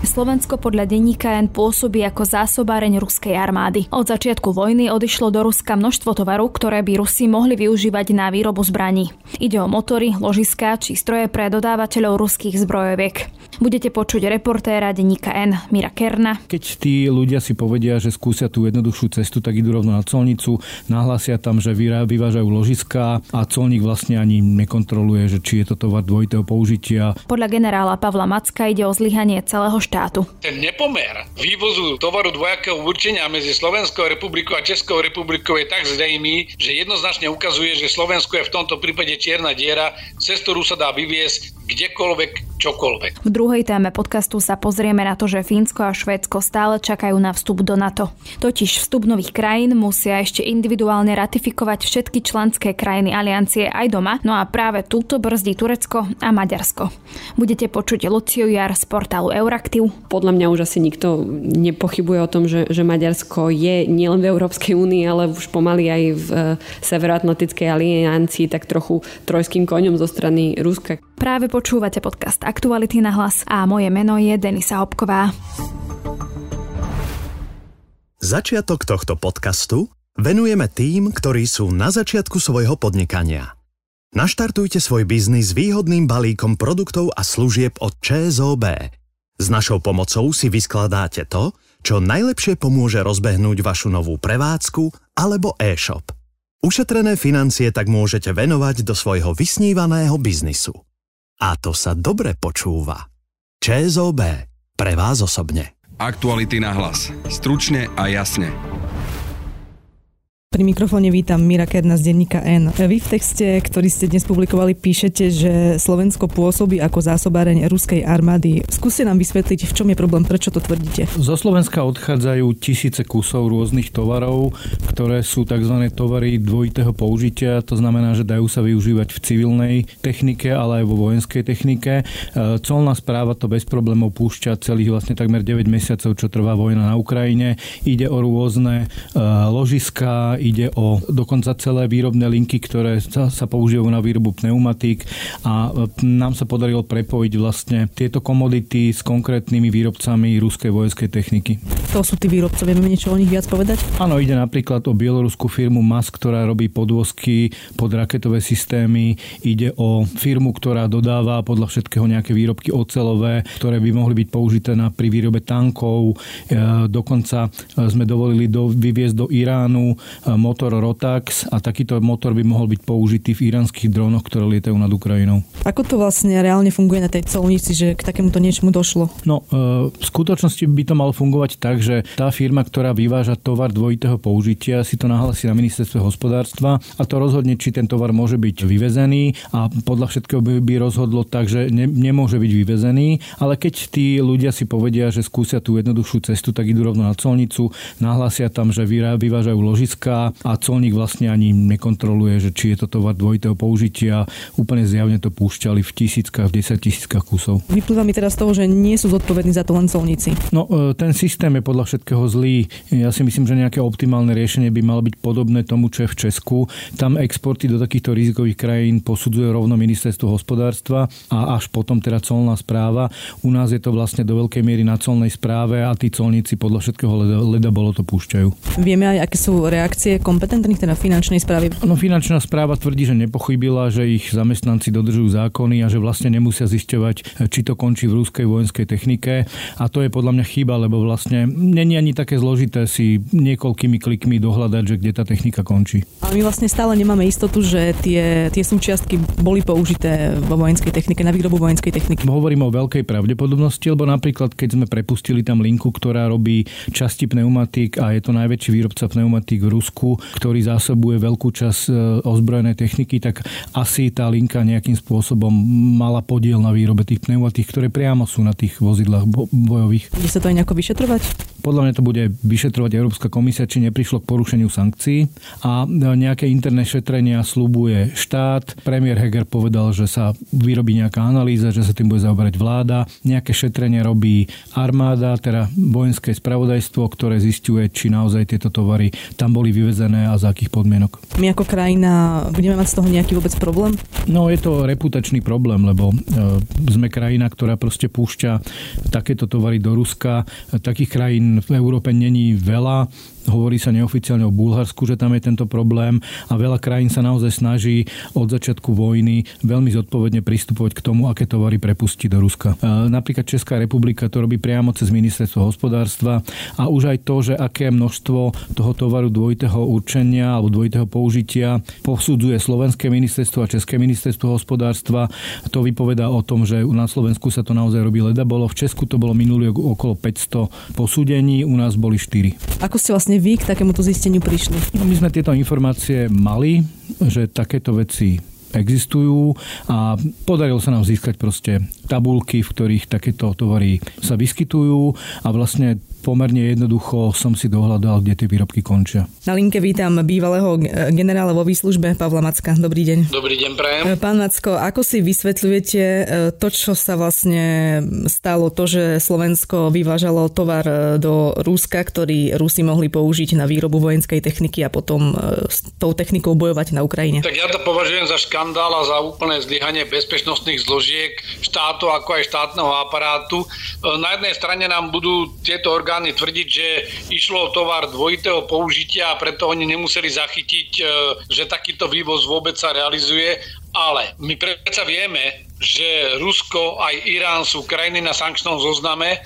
Slovensko podľa denníka N pôsobí ako zásobáreň ruskej armády. Od začiatku vojny odišlo do Ruska množstvo tovaru, ktoré by Rusi mohli využívať na výrobu zbraní. Ide o motory, ložiská či stroje pre dodávateľov ruských zbrojoviek. Budete počuť reportéra denníka N Mira Kerna. Keď tí ľudia si povedia, že skúsia tú jednoduchšiu cestu, tak idú rovno na colnicu, nahlásia tam, že vyvážajú ložiská a colník vlastne ani nekontroluje, že či je to tovar dvojitého použitia. Podľa generála Pavla Macka ide o zlyhanie celého štátu. Ten nepomer vývozu tovaru dvojakého určenia medzi Slovenskou republikou a Českou republikou je tak zrejmý, že jednoznačne ukazuje, že Slovensko je v tomto prípade čierna diera, cez ktorú sa dá vyviesť kdekoľvek čokoľvek. V druhej téme podcastu sa pozrieme na to, že Fínsko a Švédsko stále čakajú na vstup do NATO. Totiž vstup nových krajín musia ešte individuálne ratifikovať všetky členské krajiny aliancie aj doma, no a práve túto brzdí Turecko a Maďarsko. Budete počuť Luciu Jar z portálu Euraktiv. Podľa mňa už asi nikto nepochybuje o tom, že, že Maďarsko je nielen v Európskej únii, ale už pomaly aj v e, Severoatlantickej aliancii tak trochu trojským koňom zo strany Ruska. Práve počúvate podcast Aktuality na hlas a moje meno je Denisa Hopková. Začiatok tohto podcastu venujeme tým, ktorí sú na začiatku svojho podnikania. Naštartujte svoj biznis výhodným balíkom produktov a služieb od ČSOB. S našou pomocou si vyskladáte to, čo najlepšie pomôže rozbehnúť vašu novú prevádzku alebo e-shop. Ušetrené financie tak môžete venovať do svojho vysnívaného biznisu. A to sa dobre počúva. ČSOB. Pre vás osobne. Aktuality na hlas. Stručne a jasne. Pri mikrofóne vítam Mira Kerna z denníka N. Vy v texte, ktorý ste dnes publikovali, píšete, že Slovensko pôsobí ako zásobáreň ruskej armády. Skúste nám vysvetliť, v čom je problém, prečo to tvrdíte. Zo Slovenska odchádzajú tisíce kusov rôznych tovarov, ktoré sú tzv. tovary dvojitého použitia, to znamená, že dajú sa využívať v civilnej technike, ale aj vo vojenskej technike. E, colná správa to bez problémov púšťa celých vlastne takmer 9 mesiacov, čo trvá vojna na Ukrajine. Ide o rôzne e, ložiska, ide o dokonca celé výrobné linky, ktoré sa, sa používajú na výrobu pneumatík a e, nám sa podarilo prepojiť vlastne tieto komodity s konkrétnymi výrobcami ruskej vojenskej techniky. To sú tí výrobcovia, vieme niečo o nich viac povedať? Áno, ide napríklad o bieloruskú firmu MAS, ktorá robí podvozky pod raketové systémy. Ide o firmu, ktorá dodáva podľa všetkého nejaké výrobky ocelové, ktoré by mohli byť použité na, pri výrobe tankov. E, dokonca e, sme dovolili do, vyviezť do Iránu motor Rotax a takýto motor by mohol byť použitý v iránskych drónoch, ktoré lietajú nad Ukrajinou. Ako to vlastne reálne funguje na tej colnici, že k takémuto niečomu došlo? No, e, v skutočnosti by to malo fungovať tak, že tá firma, ktorá vyváža tovar dvojitého použitia, si to nahlasí na ministerstve hospodárstva a to rozhodne, či ten tovar môže byť vyvezený a podľa všetkého by, by rozhodlo tak, že ne, nemôže byť vyvezený, ale keď tí ľudia si povedia, že skúsia tú jednoduchšiu cestu, tak idú rovno na colnicu, nahlásia tam, že vyvážajú ložiska a colník vlastne ani nekontroluje, že či je to tovar dvojitého použitia. Úplne zjavne to púšťali v tisíckach, v desať tisíckach kusov. Vyplýva mi teraz z toho, že nie sú zodpovední za to len colníci. No, e, ten systém je podľa všetkého zlý. Ja si myslím, že nejaké optimálne riešenie by malo byť podobné tomu, čo je v Česku. Tam exporty do takýchto rizikových krajín posudzuje rovno ministerstvo hospodárstva a až potom teda colná správa. U nás je to vlastne do veľkej miery na colnej správe a tí colníci podľa všetkého leda, leda bolo to púšťajú. Vieme aj, aké sú reakcie reakcie kompetentných, teda finančnej správy? No, finančná správa tvrdí, že nepochybila, že ich zamestnanci dodržujú zákony a že vlastne nemusia zisťovať, či to končí v ruskej vojenskej technike. A to je podľa mňa chyba, lebo vlastne není ani také zložité si niekoľkými klikmi dohľadať, že kde tá technika končí. Ale my vlastne stále nemáme istotu, že tie, tie súčiastky boli použité vo vojenskej technike, na výrobu vojenskej techniky. Hovorím o veľkej pravdepodobnosti, lebo napríklad keď sme prepustili tam linku, ktorá robí časti pneumatík a je to najväčší výrobca pneumatík v Rusku, Rusku, ktorý zásobuje veľkú časť e, ozbrojenej techniky, tak asi tá linka nejakým spôsobom mala podiel na výrobe tých pneumatík, ktoré priamo sú na tých vozidlách bojových. Bude sa to aj nejako vyšetrovať? Podľa mňa to bude vyšetrovať Európska komisia, či neprišlo k porušeniu sankcií a nejaké interné šetrenia slubuje štát. Premiér Heger povedal, že sa vyrobí nejaká analýza, že sa tým bude zaoberať vláda. Nejaké šetrenie robí armáda, teda vojenské spravodajstvo, ktoré zistuje, či naozaj tieto tovary tam boli vyvezené a za akých podmienok. My ako krajina budeme mať z toho nejaký vôbec problém? No je to reputačný problém, lebo e, sme krajina, ktorá proste púšťa takéto tovary do Ruska. Takých krajín v Európe není veľa. Hovorí sa neoficiálne o Bulharsku, že tam je tento problém a veľa krajín sa naozaj snaží od začiatku vojny veľmi zodpovedne pristupovať k tomu, aké tovary prepustiť do Ruska. Napríklad Česká republika to robí priamo cez ministerstvo hospodárstva a už aj to, že aké množstvo toho tovaru dvojitého určenia alebo dvojitého použitia posudzuje Slovenské ministerstvo a České ministerstvo hospodárstva, to vypovedá o tom, že na Slovensku sa to naozaj robí leda bolo. V Česku to bolo minulý okolo 500 posúdení, u nás boli 4. Ako ste vlastne vy k takémuto zisteniu prišli? My sme tieto informácie mali, že takéto veci existujú a podarilo sa nám získať proste tabulky, v ktorých takéto tovary sa vyskytujú a vlastne pomerne jednoducho som si dohľadal, kde tie výrobky končia. Na linke vítam bývalého generála vo výslužbe Pavla Macka. Dobrý deň. Dobrý deň, prajem. E, pán Macko, ako si vysvetľujete e, to, čo sa vlastne stalo, to, že Slovensko vyvážalo tovar e, do Rúska, ktorý Rusi mohli použiť na výrobu vojenskej techniky a potom s tou technikou bojovať na Ukrajine? Tak ja to považujem za škandál a za úplné zlyhanie bezpečnostných zložiek štátu ako aj štátneho aparátu. Na jednej strane nám budú tieto orgány orgány tvrdiť, že išlo o tovar dvojitého použitia a preto oni nemuseli zachytiť, e, že takýto vývoz vôbec sa realizuje. Ale my predsa vieme, že Rusko aj Irán sú krajiny na sankčnom zozname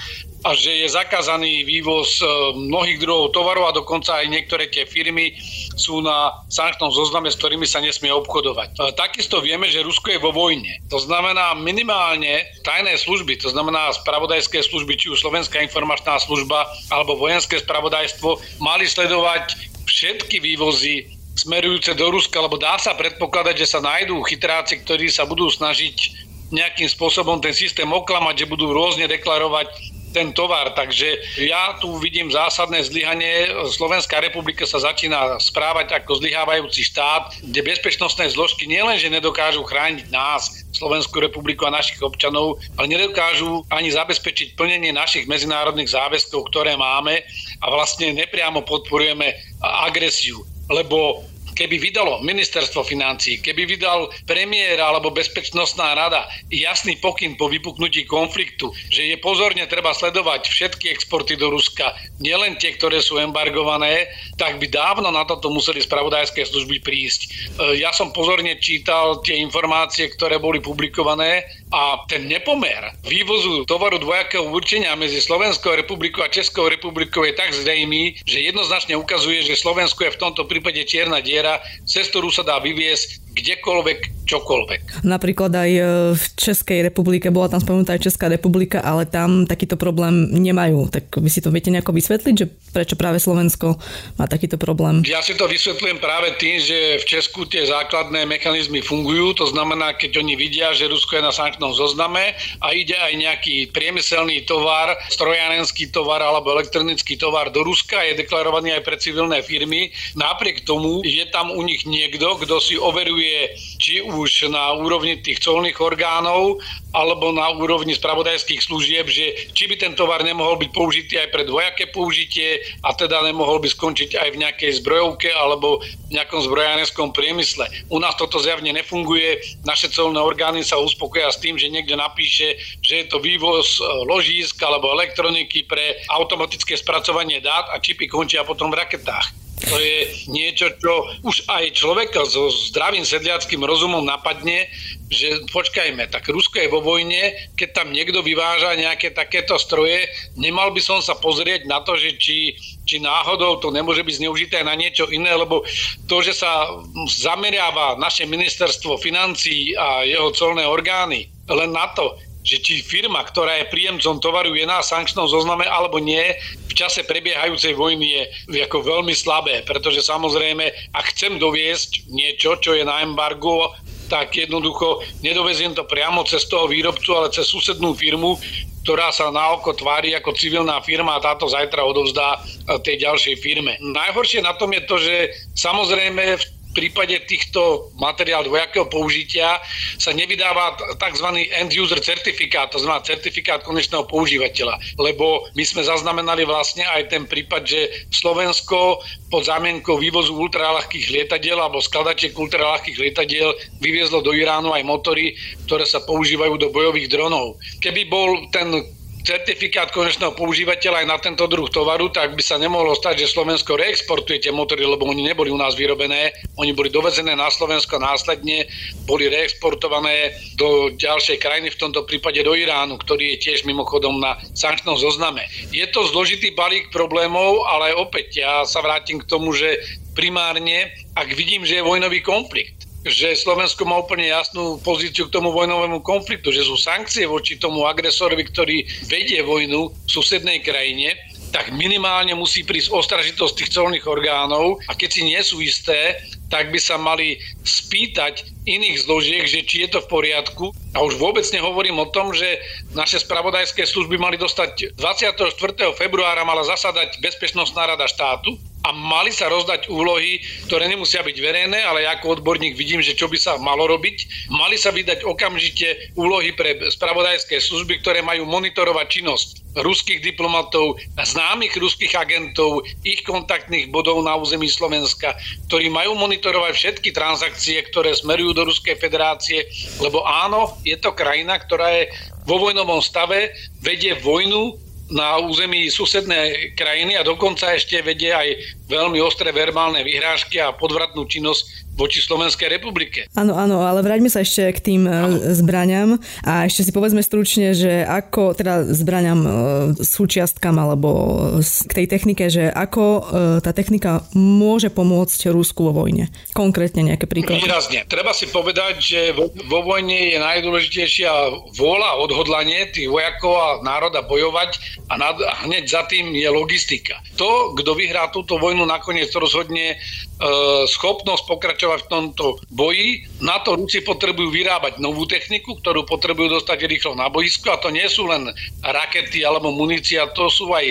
a že je zakázaný vývoz e, mnohých druhov tovarov a dokonca aj niektoré tie firmy sú na sankčnom zozname, s ktorými sa nesmie obchodovať. E, takisto vieme, že Rusko je vo vojne. To znamená minimálne tajné služby, to znamená spravodajské služby, či už Slovenská informačná služba alebo vojenské spravodajstvo, mali sledovať všetky vývozy smerujúce do Ruska, lebo dá sa predpokladať, že sa nájdú chytráci, ktorí sa budú snažiť nejakým spôsobom ten systém oklamať, že budú rôzne deklarovať ten tovar. Takže ja tu vidím zásadné zlyhanie. Slovenská republika sa začína správať ako zlyhávajúci štát, kde bezpečnostné zložky nielenže nedokážu chrániť nás, Slovenskú republiku a našich občanov, ale nedokážu ani zabezpečiť plnenie našich medzinárodných záväzkov, ktoré máme a vlastne nepriamo podporujeme agresiu. Lebo keby vydalo ministerstvo financí, keby vydal premiér alebo bezpečnostná rada jasný pokyn po vypuknutí konfliktu, že je pozorne treba sledovať všetky exporty do Ruska, nielen tie, ktoré sú embargované, tak by dávno na toto museli spravodajské služby prísť. E, ja som pozorne čítal tie informácie, ktoré boli publikované a ten nepomer vývozu tovaru dvojakého určenia medzi Slovenskou republikou a Českou republikou je tak zrejmý, že jednoznačne ukazuje, že Slovensko je v tomto prípade čierna diera bariéra, cez ktorú sa dá vyviesť kdekoľvek, čokoľvek. Napríklad aj e, v Českej republike, bola tam spomenutá aj Česká republika, ale tam takýto problém nemajú. Tak vy si to viete nejako vysvetliť, že prečo práve Slovensko má takýto problém? Ja si to vysvetľujem práve tým, že v Česku tie základné mechanizmy fungujú. To znamená, keď oni vidia, že Rusko je na sankčnom zozname a ide aj nejaký priemyselný tovar, strojárenský tovar alebo elektronický tovar do Ruska, je deklarovaný aj pre civilné firmy. Napriek tomu je tam u nich niekto, kto si overuje či už na úrovni tých colných orgánov alebo na úrovni spravodajských služieb, že či by ten tovar nemohol byť použitý aj pre dvojaké použitie a teda nemohol by skončiť aj v nejakej zbrojovke alebo v nejakom zbrojárenskom priemysle. U nás toto zjavne nefunguje. Naše colné orgány sa uspokoja s tým, že niekto napíše, že je to vývoz e, ložísk alebo elektroniky pre automatické spracovanie dát a čipy končia potom v raketách. To je niečo, čo už aj človeka so zdravým sedliackým rozumom napadne, že počkajme, tak Rusko je vo vojne, keď tam niekto vyváža nejaké takéto stroje, nemal by som sa pozrieť na to, že či, či náhodou to nemôže byť zneužité na niečo iné, lebo to, že sa zameriava naše ministerstvo financí a jeho colné orgány len na to, že či firma, ktorá je príjemcom tovaru, je na sankčnom zozname alebo nie, v čase prebiehajúcej vojny je ako veľmi slabé, pretože samozrejme, ak chcem doviesť niečo, čo je na embargo, tak jednoducho nedoveziem to priamo cez toho výrobcu, ale cez susednú firmu, ktorá sa na oko tvári ako civilná firma a táto zajtra odovzdá tej ďalšej firme. Najhoršie na tom je to, že samozrejme v prípade týchto materiál dvojakého použitia sa nevydáva tzv. end-user certifikát, to znamená certifikát konečného používateľa, lebo my sme zaznamenali vlastne aj ten prípad, že Slovensko pod zámienkou vývozu ultraľahkých lietadiel alebo skladačiek ultraľahkých lietadiel vyviezlo do Iránu aj motory, ktoré sa používajú do bojových dronov. Keby bol ten certifikát konečného používateľa aj na tento druh tovaru, tak by sa nemohlo stať, že Slovensko reexportuje tie motory, lebo oni neboli u nás vyrobené, oni boli dovezené na Slovensko následne, boli reexportované do ďalšej krajiny, v tomto prípade do Iránu, ktorý je tiež mimochodom na sankčnom zozname. Je to zložitý balík problémov, ale opäť ja sa vrátim k tomu, že primárne, ak vidím, že je vojnový konflikt, že Slovensko má úplne jasnú pozíciu k tomu vojnovému konfliktu, že sú sankcie voči tomu agresorovi, ktorý vedie vojnu v susednej krajine, tak minimálne musí prísť ostražitosť tých colných orgánov a keď si nie sú isté, tak by sa mali spýtať iných zložiek, že či je to v poriadku. A už vôbec nehovorím o tom, že naše spravodajské služby mali dostať 24. februára mala zasadať Bezpečnostná rada štátu a mali sa rozdať úlohy, ktoré nemusia byť verejné, ale ako odborník vidím, že čo by sa malo robiť. Mali sa vydať okamžite úlohy pre spravodajské služby, ktoré majú monitorovať činnosť ruských diplomatov, známych ruských agentov, ich kontaktných bodov na území Slovenska, ktorí majú monitorovať všetky transakcie, ktoré smerujú do Ruskej federácie, lebo áno, je to krajina, ktorá je vo vojnovom stave, vedie vojnu na území susednej krajiny a dokonca ešte vedie aj veľmi ostré verbálne vyhrážky a podvratnú činnosť voči Slovenskej republike. Áno, áno, ale vráťme sa ešte k tým áno. E, zbraňam a ešte si povedzme stručne, že ako teda zbraňam e, súčiastkam alebo k tej technike, že ako e, tá technika môže pomôcť Rusku vo vojne. Konkrétne nejaké príklady. Výrazne. Treba si povedať, že vo, vo vojne je najdôležitejšia vôľa odhodlanie tých vojakov a národa bojovať a, nad, hneď za tým je logistika. To, kto vyhrá túto vojnu, nakoniec rozhodne E, schopnosť pokračovať v tomto boji. Na to Rusi potrebujú vyrábať novú techniku, ktorú potrebujú dostať rýchlo na boisko a to nie sú len rakety alebo munícia, to sú aj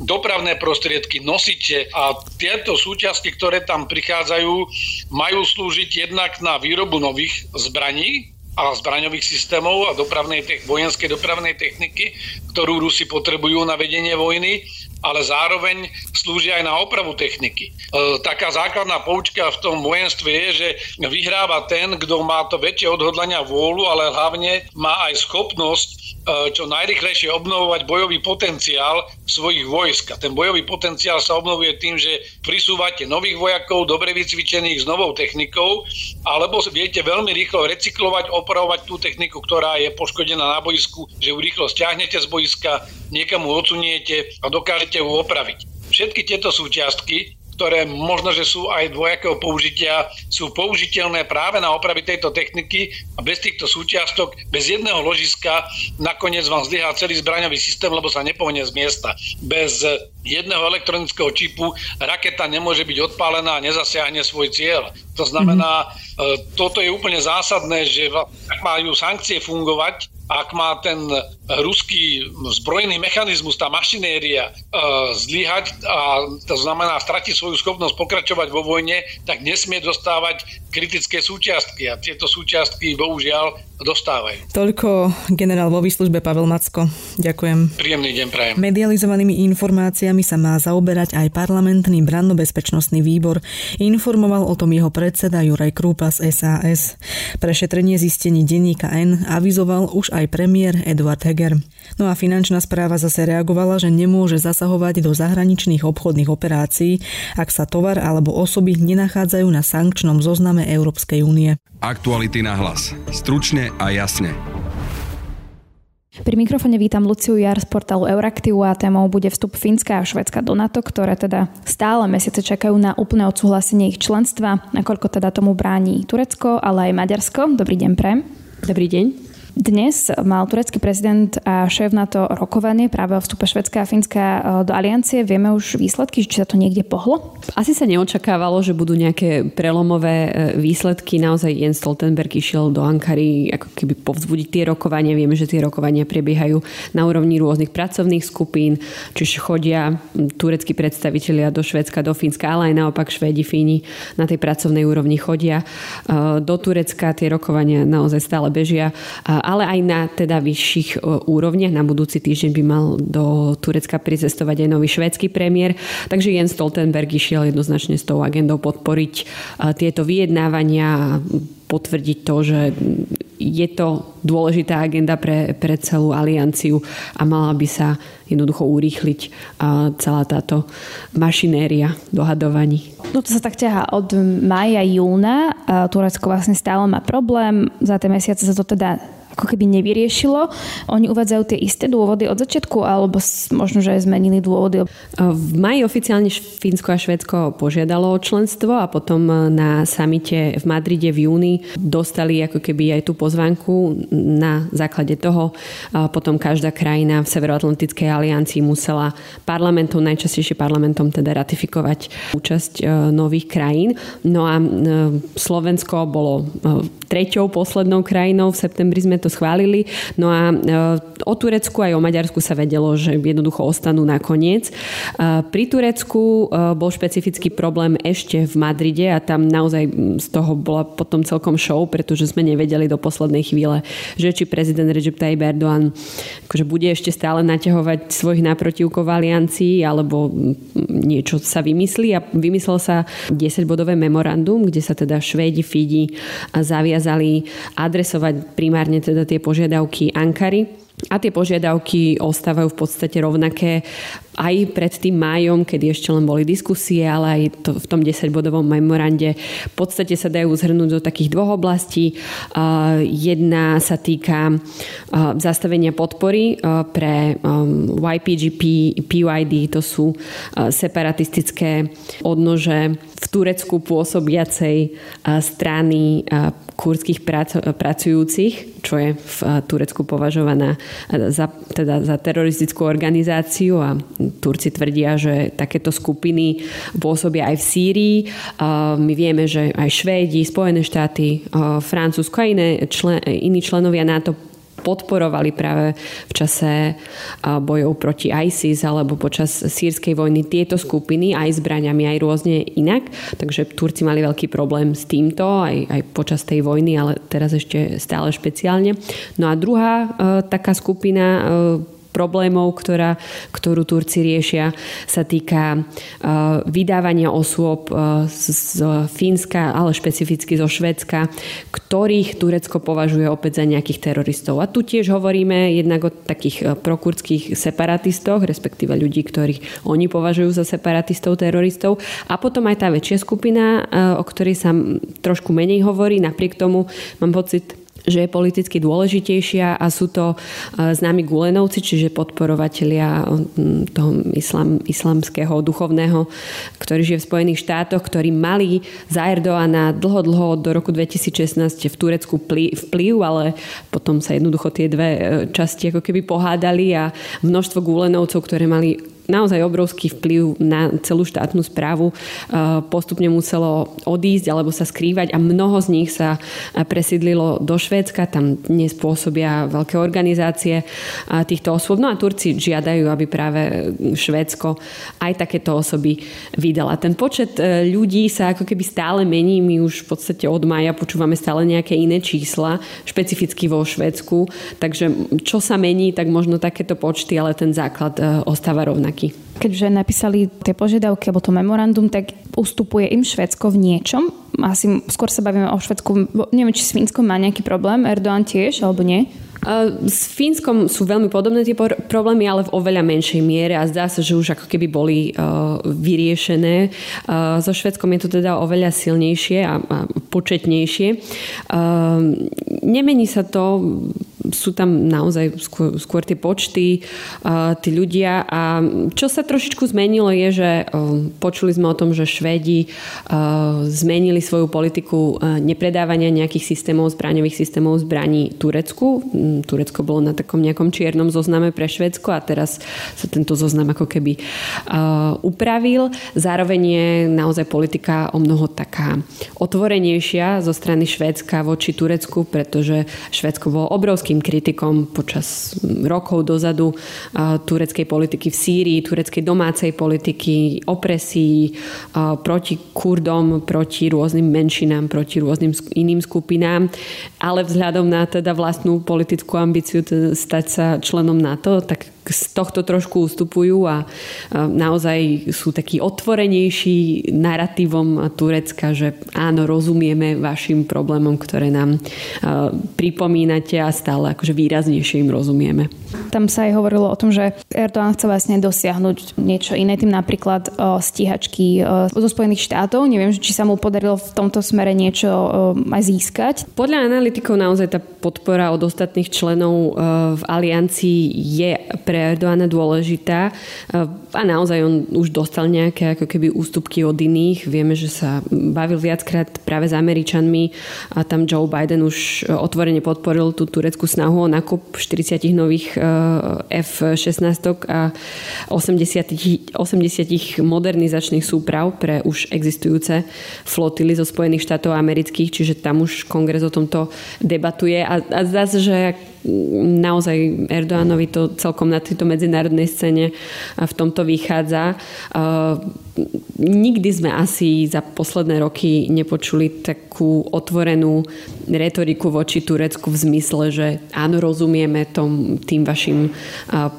dopravné prostriedky, nosiče a tieto súčiastky, ktoré tam prichádzajú, majú slúžiť jednak na výrobu nových zbraní, a zbraňových systémov a dopravnej, vojenskej dopravnej techniky, ktorú Rusi potrebujú na vedenie vojny ale zároveň slúžia aj na opravu techniky. E, taká základná poučka v tom vojenstve je, že vyhráva ten, kto má to väčšie odhodlania vôľu, ale hlavne má aj schopnosť e, čo najrychlejšie obnovovať bojový potenciál svojich vojsk. A ten bojový potenciál sa obnovuje tým, že prisúvate nových vojakov, dobre vycvičených s novou technikou, alebo viete veľmi rýchlo recyklovať, opravovať tú techniku, ktorá je poškodená na boisku, že ju rýchlo stiahnete z boiska, niekam odsuniete a dokážete ju opraviť. Všetky tieto súčiastky ktoré možno, že sú aj dvojakého použitia, sú použiteľné práve na opravy tejto techniky a bez týchto súčiastok, bez jedného ložiska nakoniec vám zlyhá celý zbraňový systém, lebo sa nepohne z miesta. Bez jedného elektronického čipu raketa nemôže byť odpálená a nezasiahne svoj cieľ. To znamená, mm-hmm. toto je úplne zásadné, že majú sankcie fungovať, ak má ten ruský zbrojný mechanizmus, tá mašinéria e, zlyhať a to znamená stratiť svoju schopnosť pokračovať vo vojne, tak nesmie dostávať kritické súčiastky a tieto súčiastky bohužiaľ dostávajú. Toľko generál vo výslužbe Pavel Macko. Ďakujem. Príjemný deň prajem. Medializovanými informáciami sa má zaoberať aj parlamentný brannobezpečnostný výbor. Informoval o tom jeho predseda Juraj Krúpa z SAS. Prešetrenie zistení denníka N avizoval už aj premiér Eduard Heger. No a finančná správa zase reagovala, že nemôže zasahovať do zahraničných obchodných operácií, ak sa tovar alebo osoby nenachádzajú na sankčnom zozname Európskej únie. Aktuality na hlas. Stručne a jasne. Pri mikrofone vítam Luciu Jar z portálu Euraktiv a témou bude vstup Fínska a Švedska do NATO, ktoré teda stále mesiace čakajú na úplné odsúhlasenie ich členstva, nakoľko teda tomu bráni Turecko, ale aj Maďarsko. Dobrý deň, pre. Dobrý deň. Dnes mal turecký prezident a šéf na to rokovanie práve o vstupe Švedska a Fínska e, do aliancie. Vieme už výsledky, či sa to niekde pohlo? Asi sa neočakávalo, že budú nejaké prelomové e, výsledky. Naozaj Jens Stoltenberg išiel do Ankary ako keby povzbudiť tie rokovania. Vieme, že tie rokovania prebiehajú na úrovni rôznych pracovných skupín, čiže chodia tureckí predstavitelia do Švedska, do Fínska, ale aj naopak Švédi, Fíni na tej pracovnej úrovni chodia e, do Turecka. Tie rokovania naozaj stále bežia ale aj na teda vyšších e, úrovniach. Na budúci týždeň by mal do Turecka pricestovať aj nový švédsky premiér. Takže Jens Stoltenberg išiel jednoznačne s tou agendou podporiť e, tieto vyjednávania potvrdiť to, že je to dôležitá agenda pre, pre celú alianciu a mala by sa jednoducho urýchliť e, celá táto mašinéria dohadovaní. No to sa tak ťaha od maja, júna. Turecko vlastne stále má problém. Za tie mesiace sa to teda ako keby nevyriešilo. Oni uvádzajú tie isté dôvody od začiatku, alebo možno, že zmenili dôvody? V maji oficiálne Fínsko a Švedsko požiadalo o členstvo a potom na samite v Madride v júni dostali ako keby aj tú pozvánku na základe toho. Potom každá krajina v Severoatlantickej aliancii musela parlamentom, najčastejšie parlamentom teda ratifikovať účasť e, nových krajín. No a e, Slovensko bolo e, treťou poslednou krajinou. V septembri sme to schválili. No a e, o Turecku aj o Maďarsku sa vedelo, že jednoducho ostanú nakoniec. E, pri Turecku e, bol špecifický problém ešte v Madride a tam naozaj z toho bola potom celkom show, pretože sme nevedeli do poslednej chvíle, že či prezident Recep Tayyip Erdogan akože bude ešte stále naťahovať svojich naprotivkov aliancii alebo niečo sa vymyslí a vymyslel sa 10-bodové memorandum, kde sa teda Švédi, Fidi zavia zaviazali adresovať primárne teda tie požiadavky Ankary. A tie požiadavky ostávajú v podstate rovnaké aj pred tým májom, kedy ešte len boli diskusie, ale aj to, v tom 10-bodovom memorande. V podstate sa dajú zhrnúť do takých dvoch oblastí. Jedna sa týka zastavenia podpory pre YPGP, PYD, to sú separatistické odnože Turecku pôsobiacej strany kurdských pracujúcich, čo je v Turecku považovaná za, teda za teroristickú organizáciu a Turci tvrdia, že takéto skupiny pôsobia aj v Sýrii. My vieme, že aj Švédi, Spojené štáty, Francúzsko a iné člen, iní členovia NATO podporovali práve v čase bojov proti ISIS alebo počas sírskej vojny tieto skupiny aj zbraňami, aj rôzne inak. Takže Turci mali veľký problém s týmto aj, aj počas tej vojny, ale teraz ešte stále špeciálne. No a druhá e, taká skupina e, problémov, ktorá, ktorú Turci riešia, sa týka uh, vydávania osôb uh, z Fínska, ale špecificky zo Švedska, ktorých Turecko považuje opäť za nejakých teroristov. A tu tiež hovoríme jednak o takých uh, prokurdských separatistoch, respektíve ľudí, ktorých oni považujú za separatistov, teroristov. A potom aj tá väčšia skupina, o ktorej sa trošku menej hovorí. Napriek tomu mám pocit, že je politicky dôležitejšia a sú to e, známi gulenovci, čiže podporovatelia toho islam, islamského duchovného, ktorý žije v Spojených štátoch, ktorí mali za Erdoána dlho, dlho do roku 2016 v Turecku vplyv, ale potom sa jednoducho tie dve e, časti ako keby pohádali a množstvo gulenovcov, ktoré mali naozaj obrovský vplyv na celú štátnu správu eh, postupne muselo odísť alebo sa skrývať a mnoho z nich sa eh, presídlilo do Švédska, tam dnes pôsobia veľké organizácie eh, týchto osôb. No a Turci žiadajú, aby práve Švédsko aj takéto osoby vydala. Ten počet ľudí sa ako keby stále mení. My už v podstate od maja počúvame stále nejaké iné čísla, špecificky vo Švédsku. Takže čo sa mení, tak možno takéto počty, ale ten základ ostáva rovnaký rovnaký. Keďže napísali tie požiadavky alebo to memorandum, tak ustupuje im Švedsko v niečom? Asi skôr sa bavíme o Švedsku. Neviem, či s Fínskom má nejaký problém, Erdoğan tiež, alebo nie? S Fínskom sú veľmi podobné tie problémy, ale v oveľa menšej miere a zdá sa, že už ako keby boli uh, vyriešené. Uh, so Švedskom je to teda oveľa silnejšie a, početnejšie. Nemení sa to sú tam naozaj skôr, skôr tie počty, tí ľudia a čo sa trošičku zmenilo je, že počuli sme o tom, že Švédi zmenili svoju politiku nepredávania nejakých systémov, zbraňových systémov zbraní Turecku. Mm, Turecko bolo na takom nejakom čiernom zozname pre Švédsko a teraz sa tento zoznam ako keby upravil. Zároveň je naozaj politika o mnoho taká otvorenejšia zo strany Švédska voči Turecku, pretože Švédsko bolo obrovským kritikom počas rokov dozadu tureckej politiky v Sýrii, tureckej domácej politiky, opresí proti Kurdom, proti rôznym menšinám, proti rôznym iným skupinám, ale vzhľadom na teda vlastnú politickú ambíciu stať sa členom NATO, tak z tohto trošku ustupujú a naozaj sú takí otvorenejší narratívom Turecka, že áno, rozumieme vašim problémom, ktoré nám pripomínate a stále akože výraznejšie im rozumieme. Tam sa aj hovorilo o tom, že Erdoğan chce vlastne dosiahnuť niečo iné, tým napríklad stíhačky zo Spojených štátov. Neviem, či sa mu podarilo v tomto smere niečo aj získať. Podľa analytikov naozaj tá podpora od ostatných členov v aliancii je pre pre Erdoána dôležitá. A naozaj on už dostal nejaké ako keby ústupky od iných. Vieme, že sa bavil viackrát práve s Američanmi a tam Joe Biden už otvorene podporil tú tureckú snahu o nákup 40 nových eh, F-16 a 80, 80 modernizačných súprav pre už existujúce flotily zo Spojených štátov amerických, čiže tam už kongres o tomto debatuje. A, a zase, že naozaj Erdoánovi to celkom na tejto medzinárodnej scéne v tomto vychádza. Nikdy sme asi za posledné roky nepočuli takú otvorenú retoriku voči Turecku v zmysle, že áno, rozumieme tom, tým vašim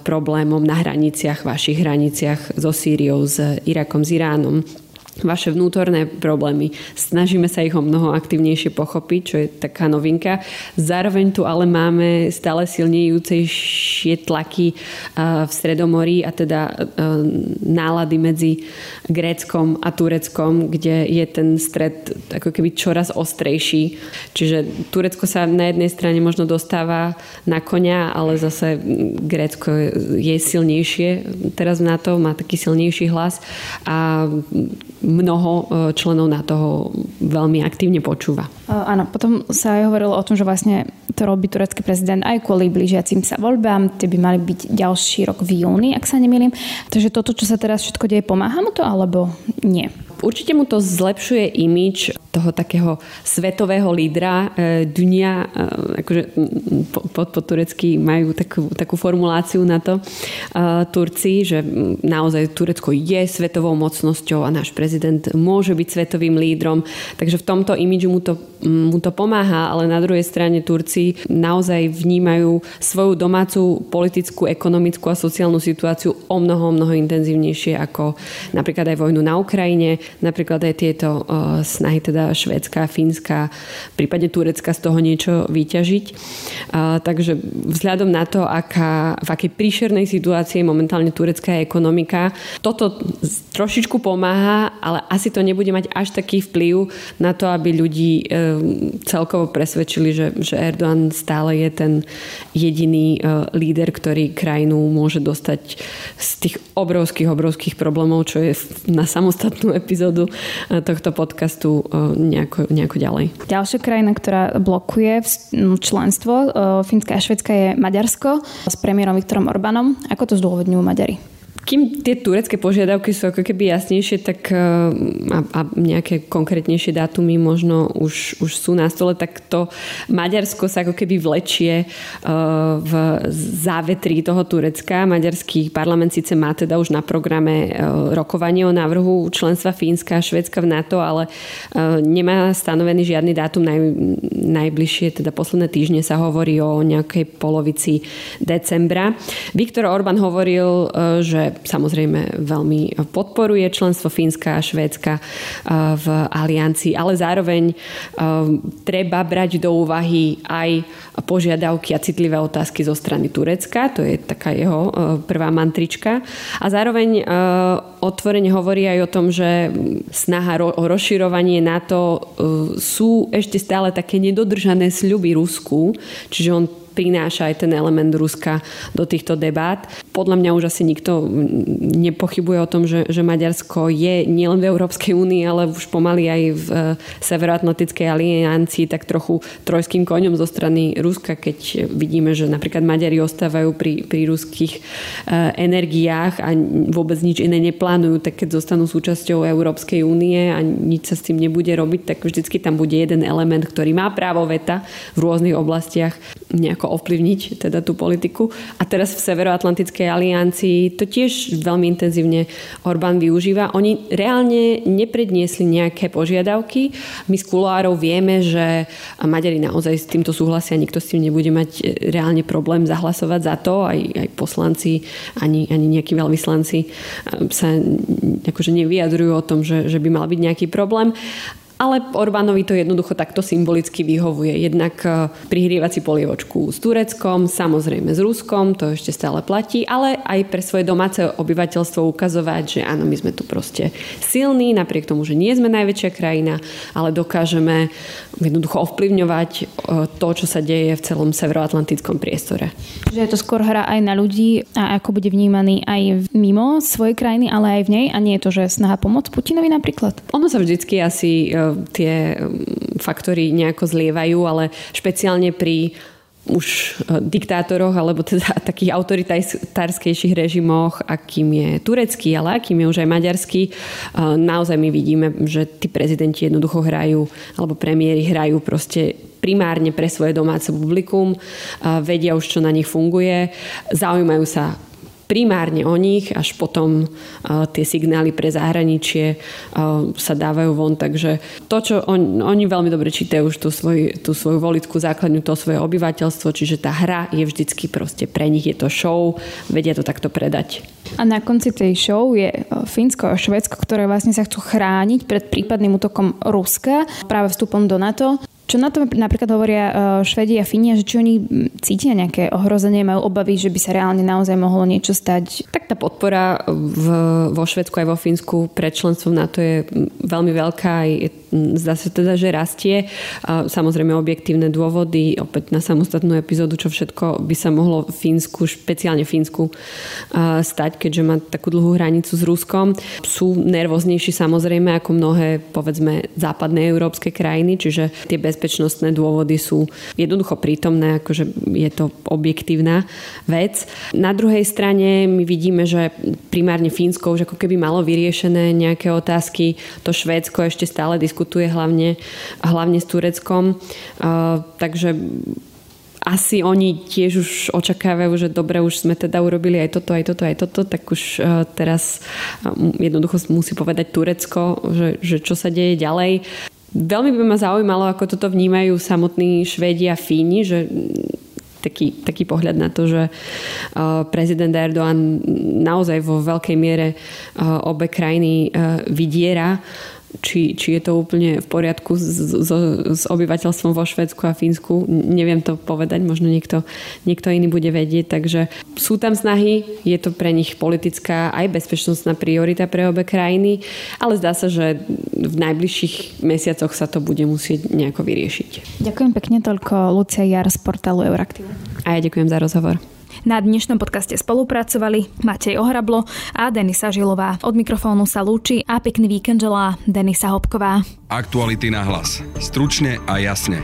problémom na hraniciach, vašich hraniciach so Sýriou, s Irakom, s Iránom vaše vnútorné problémy. Snažíme sa ich o mnoho aktivnejšie pochopiť, čo je taká novinka. Zároveň tu ale máme stále silnejúcejšie tlaky v Stredomorí a teda nálady medzi Gréckom a Tureckom, kde je ten stred ako keby čoraz ostrejší. Čiže Turecko sa na jednej strane možno dostáva na konia, ale zase Grécko je silnejšie teraz na to, má taký silnejší hlas a mnoho e, členov na toho veľmi aktívne počúva. E, áno, potom sa aj hovorilo o tom, že vlastne to robí turecký prezident aj kvôli blížiacim sa voľbám. Tie by mali byť ďalší rok v júni, ak sa nemýlim. Takže toto, čo sa teraz všetko deje, pomáha mu to alebo nie? Určite mu to zlepšuje imič toho takého svetového lídra. E, Dunia, e, akože po, po, po turecky majú takú, takú formuláciu na to e, Turci, že naozaj Turecko je svetovou mocnosťou a náš prezident môže byť svetovým lídrom. Takže v tomto imidžu mu to, mu to pomáha, ale na druhej strane Turci naozaj vnímajú svoju domácu politickú, ekonomickú a sociálnu situáciu o mnoho, mnoho intenzívnejšie ako napríklad aj vojnu na Ukrajine, napríklad aj tieto uh, snahy teda Švédska, Fínska, prípadne Turecka z toho niečo vyťažiť. Takže vzhľadom na to, aká, v akej príšernej situácii je momentálne turecká ekonomika, toto trošičku pomáha, ale asi to nebude mať až taký vplyv na to, aby ľudí uh, celkovo presvedčili, že, že Erdoğan stále je ten jediný uh, líder, ktorý krajinu môže dostať z tých obrovských, obrovských problémov, čo je na samostatnú epizódu epizódu eh, tohto podcastu eh, nejako, nejako ďalej. Ďalšia krajina, ktorá blokuje členstvo eh, Fínska a Švedska je Maďarsko s premiérom Viktorom Orbánom. Ako to zdôvodňujú Maďari? Kým tie turecké požiadavky sú ako keby jasnejšie, tak eh, a, a nejaké konkrétnejšie dátumy možno už, už sú na stole, tak to Maďarsko sa ako keby vlečie eh, v závetri toho Turecka. Maďarský parlament síce má teda už na programe eh, rokovanie o návrhu členstva Fínska a Švedska v NATO, ale nemá stanovený žiadny dátum. Naj, najbližšie, teda posledné týždne sa hovorí o nejakej polovici decembra. Viktor Orbán hovoril, že samozrejme veľmi podporuje členstvo Fínska a Švédska v aliancii, ale zároveň treba brať do úvahy aj požiadavky a citlivé otázky zo strany Turecka, to je taká jeho prvá mantrička. A zároveň otvorene hovorí aj o tom, že snaha o rozširovanie NATO sú ešte stále také nedodržané sľuby Rusku, čiže on prináša aj ten element Ruska do týchto debát. Podľa mňa už asi nikto nepochybuje o tom, že, že Maďarsko je nielen v Európskej únii, ale už pomaly aj v Severoatlantickej aliancii tak trochu trojským koňom zo strany Ruska, keď vidíme, že napríklad Maďari ostávajú pri, pri ruských energiách a vôbec nič iné neplánujú, tak keď zostanú súčasťou Európskej únie a nič sa s tým nebude robiť, tak vždycky tam bude jeden element, ktorý má právo veta v rôznych oblastiach nejako ovplyvniť teda tú politiku. A teraz v Severoatlantickej aliancii to tiež veľmi intenzívne Orbán využíva. Oni reálne nepredniesli nejaké požiadavky. My z kuloárov vieme, že Maďari naozaj s týmto súhlasia, nikto s tým nebude mať reálne problém zahlasovať za to, aj, aj poslanci, ani, ani nejakí veľvyslanci sa akože nevyjadrujú o tom, že, že by mal byť nejaký problém. Ale Orbánovi to jednoducho takto symbolicky vyhovuje. Jednak e, prihrievať si polievočku s Tureckom, samozrejme s Ruskom, to ešte stále platí, ale aj pre svoje domáce obyvateľstvo ukazovať, že áno, my sme tu proste silní, napriek tomu, že nie sme najväčšia krajina, ale dokážeme jednoducho ovplyvňovať e, to, čo sa deje v celom severoatlantickom priestore. Že je to skôr hra aj na ľudí a ako bude vnímaný aj mimo svojej krajiny, ale aj v nej a nie je to, že snaha pomôcť Putinovi napríklad? Ono sa vždycky asi e, tie mm, faktory nejako zlievajú, ale špeciálne pri už e, diktátoroch alebo teda takých autoritárskejších režimoch, akým je turecký, ale akým je už aj maďarský, e, naozaj my vidíme, že tí prezidenti jednoducho hrajú, alebo premiéry hrajú proste primárne pre svoje domáce publikum, vedia už, čo na nich funguje, zaujímajú sa primárne o nich, až potom uh, tie signály pre zahraničie uh, sa dávajú von. Takže to, čo on, oni veľmi dobre čítajú už tú, svoj, tú svoju volickú základňu, to svoje obyvateľstvo, čiže tá hra je vždycky proste pre nich je to show, vedia to takto predať. A na konci tej show je e, Fínsko a Švedsko, ktoré vlastne sa chcú chrániť pred prípadným útokom Ruska práve vstupom do NATO. Čo na to napríklad hovoria e, Švedi a Fínia, že či oni cítia nejaké ohrozenie, majú obavy, že by sa reálne naozaj mohlo niečo stať? Tak tá podpora v, vo Švedsku aj vo Fínsku pre členstvo NATO je veľmi veľká. Je, zdá sa teda, že rastie. Samozrejme objektívne dôvody, opäť na samostatnú epizódu, čo všetko by sa mohlo Fínsku, špeciálne Fínsku stať, keďže má takú dlhú hranicu s Ruskom. Sú nervóznejší samozrejme ako mnohé, povedzme, západné európske krajiny, čiže tie bez bezpečnostné dôvody sú jednoducho prítomné, akože je to objektívna vec. Na druhej strane my vidíme, že primárne Fínsko už ako keby malo vyriešené nejaké otázky. To Švédsko ešte stále diskutuje hlavne, hlavne s Tureckom. Uh, takže asi oni tiež už očakávajú, že dobre, už sme teda urobili aj toto, aj toto, aj toto, tak už uh, teraz uh, jednoducho musí povedať Turecko, že, že čo sa deje ďalej. Veľmi by ma zaujímalo, ako toto vnímajú samotní Švédi a Fíni, že taký, taký pohľad na to, že uh, prezident Erdoğan naozaj vo veľkej miere obe krajiny vydiera či, či je to úplne v poriadku s, s, s obyvateľstvom vo Švedsku a Fínsku. Neviem to povedať, možno niekto, niekto iný bude vedieť. Takže sú tam snahy, je to pre nich politická aj bezpečnostná priorita pre obe krajiny, ale zdá sa, že v najbližších mesiacoch sa to bude musieť nejako vyriešiť. Ďakujem pekne toľko Lucia Jar z portálu Euraktiv. A ja ďakujem za rozhovor. Na dnešnom podcaste spolupracovali Matej Ohrablo a Denisa Žilová. Od mikrofónu sa lúči a pekný víkend želá Denisa Hopková. Aktuality na hlas. Stručne a jasne.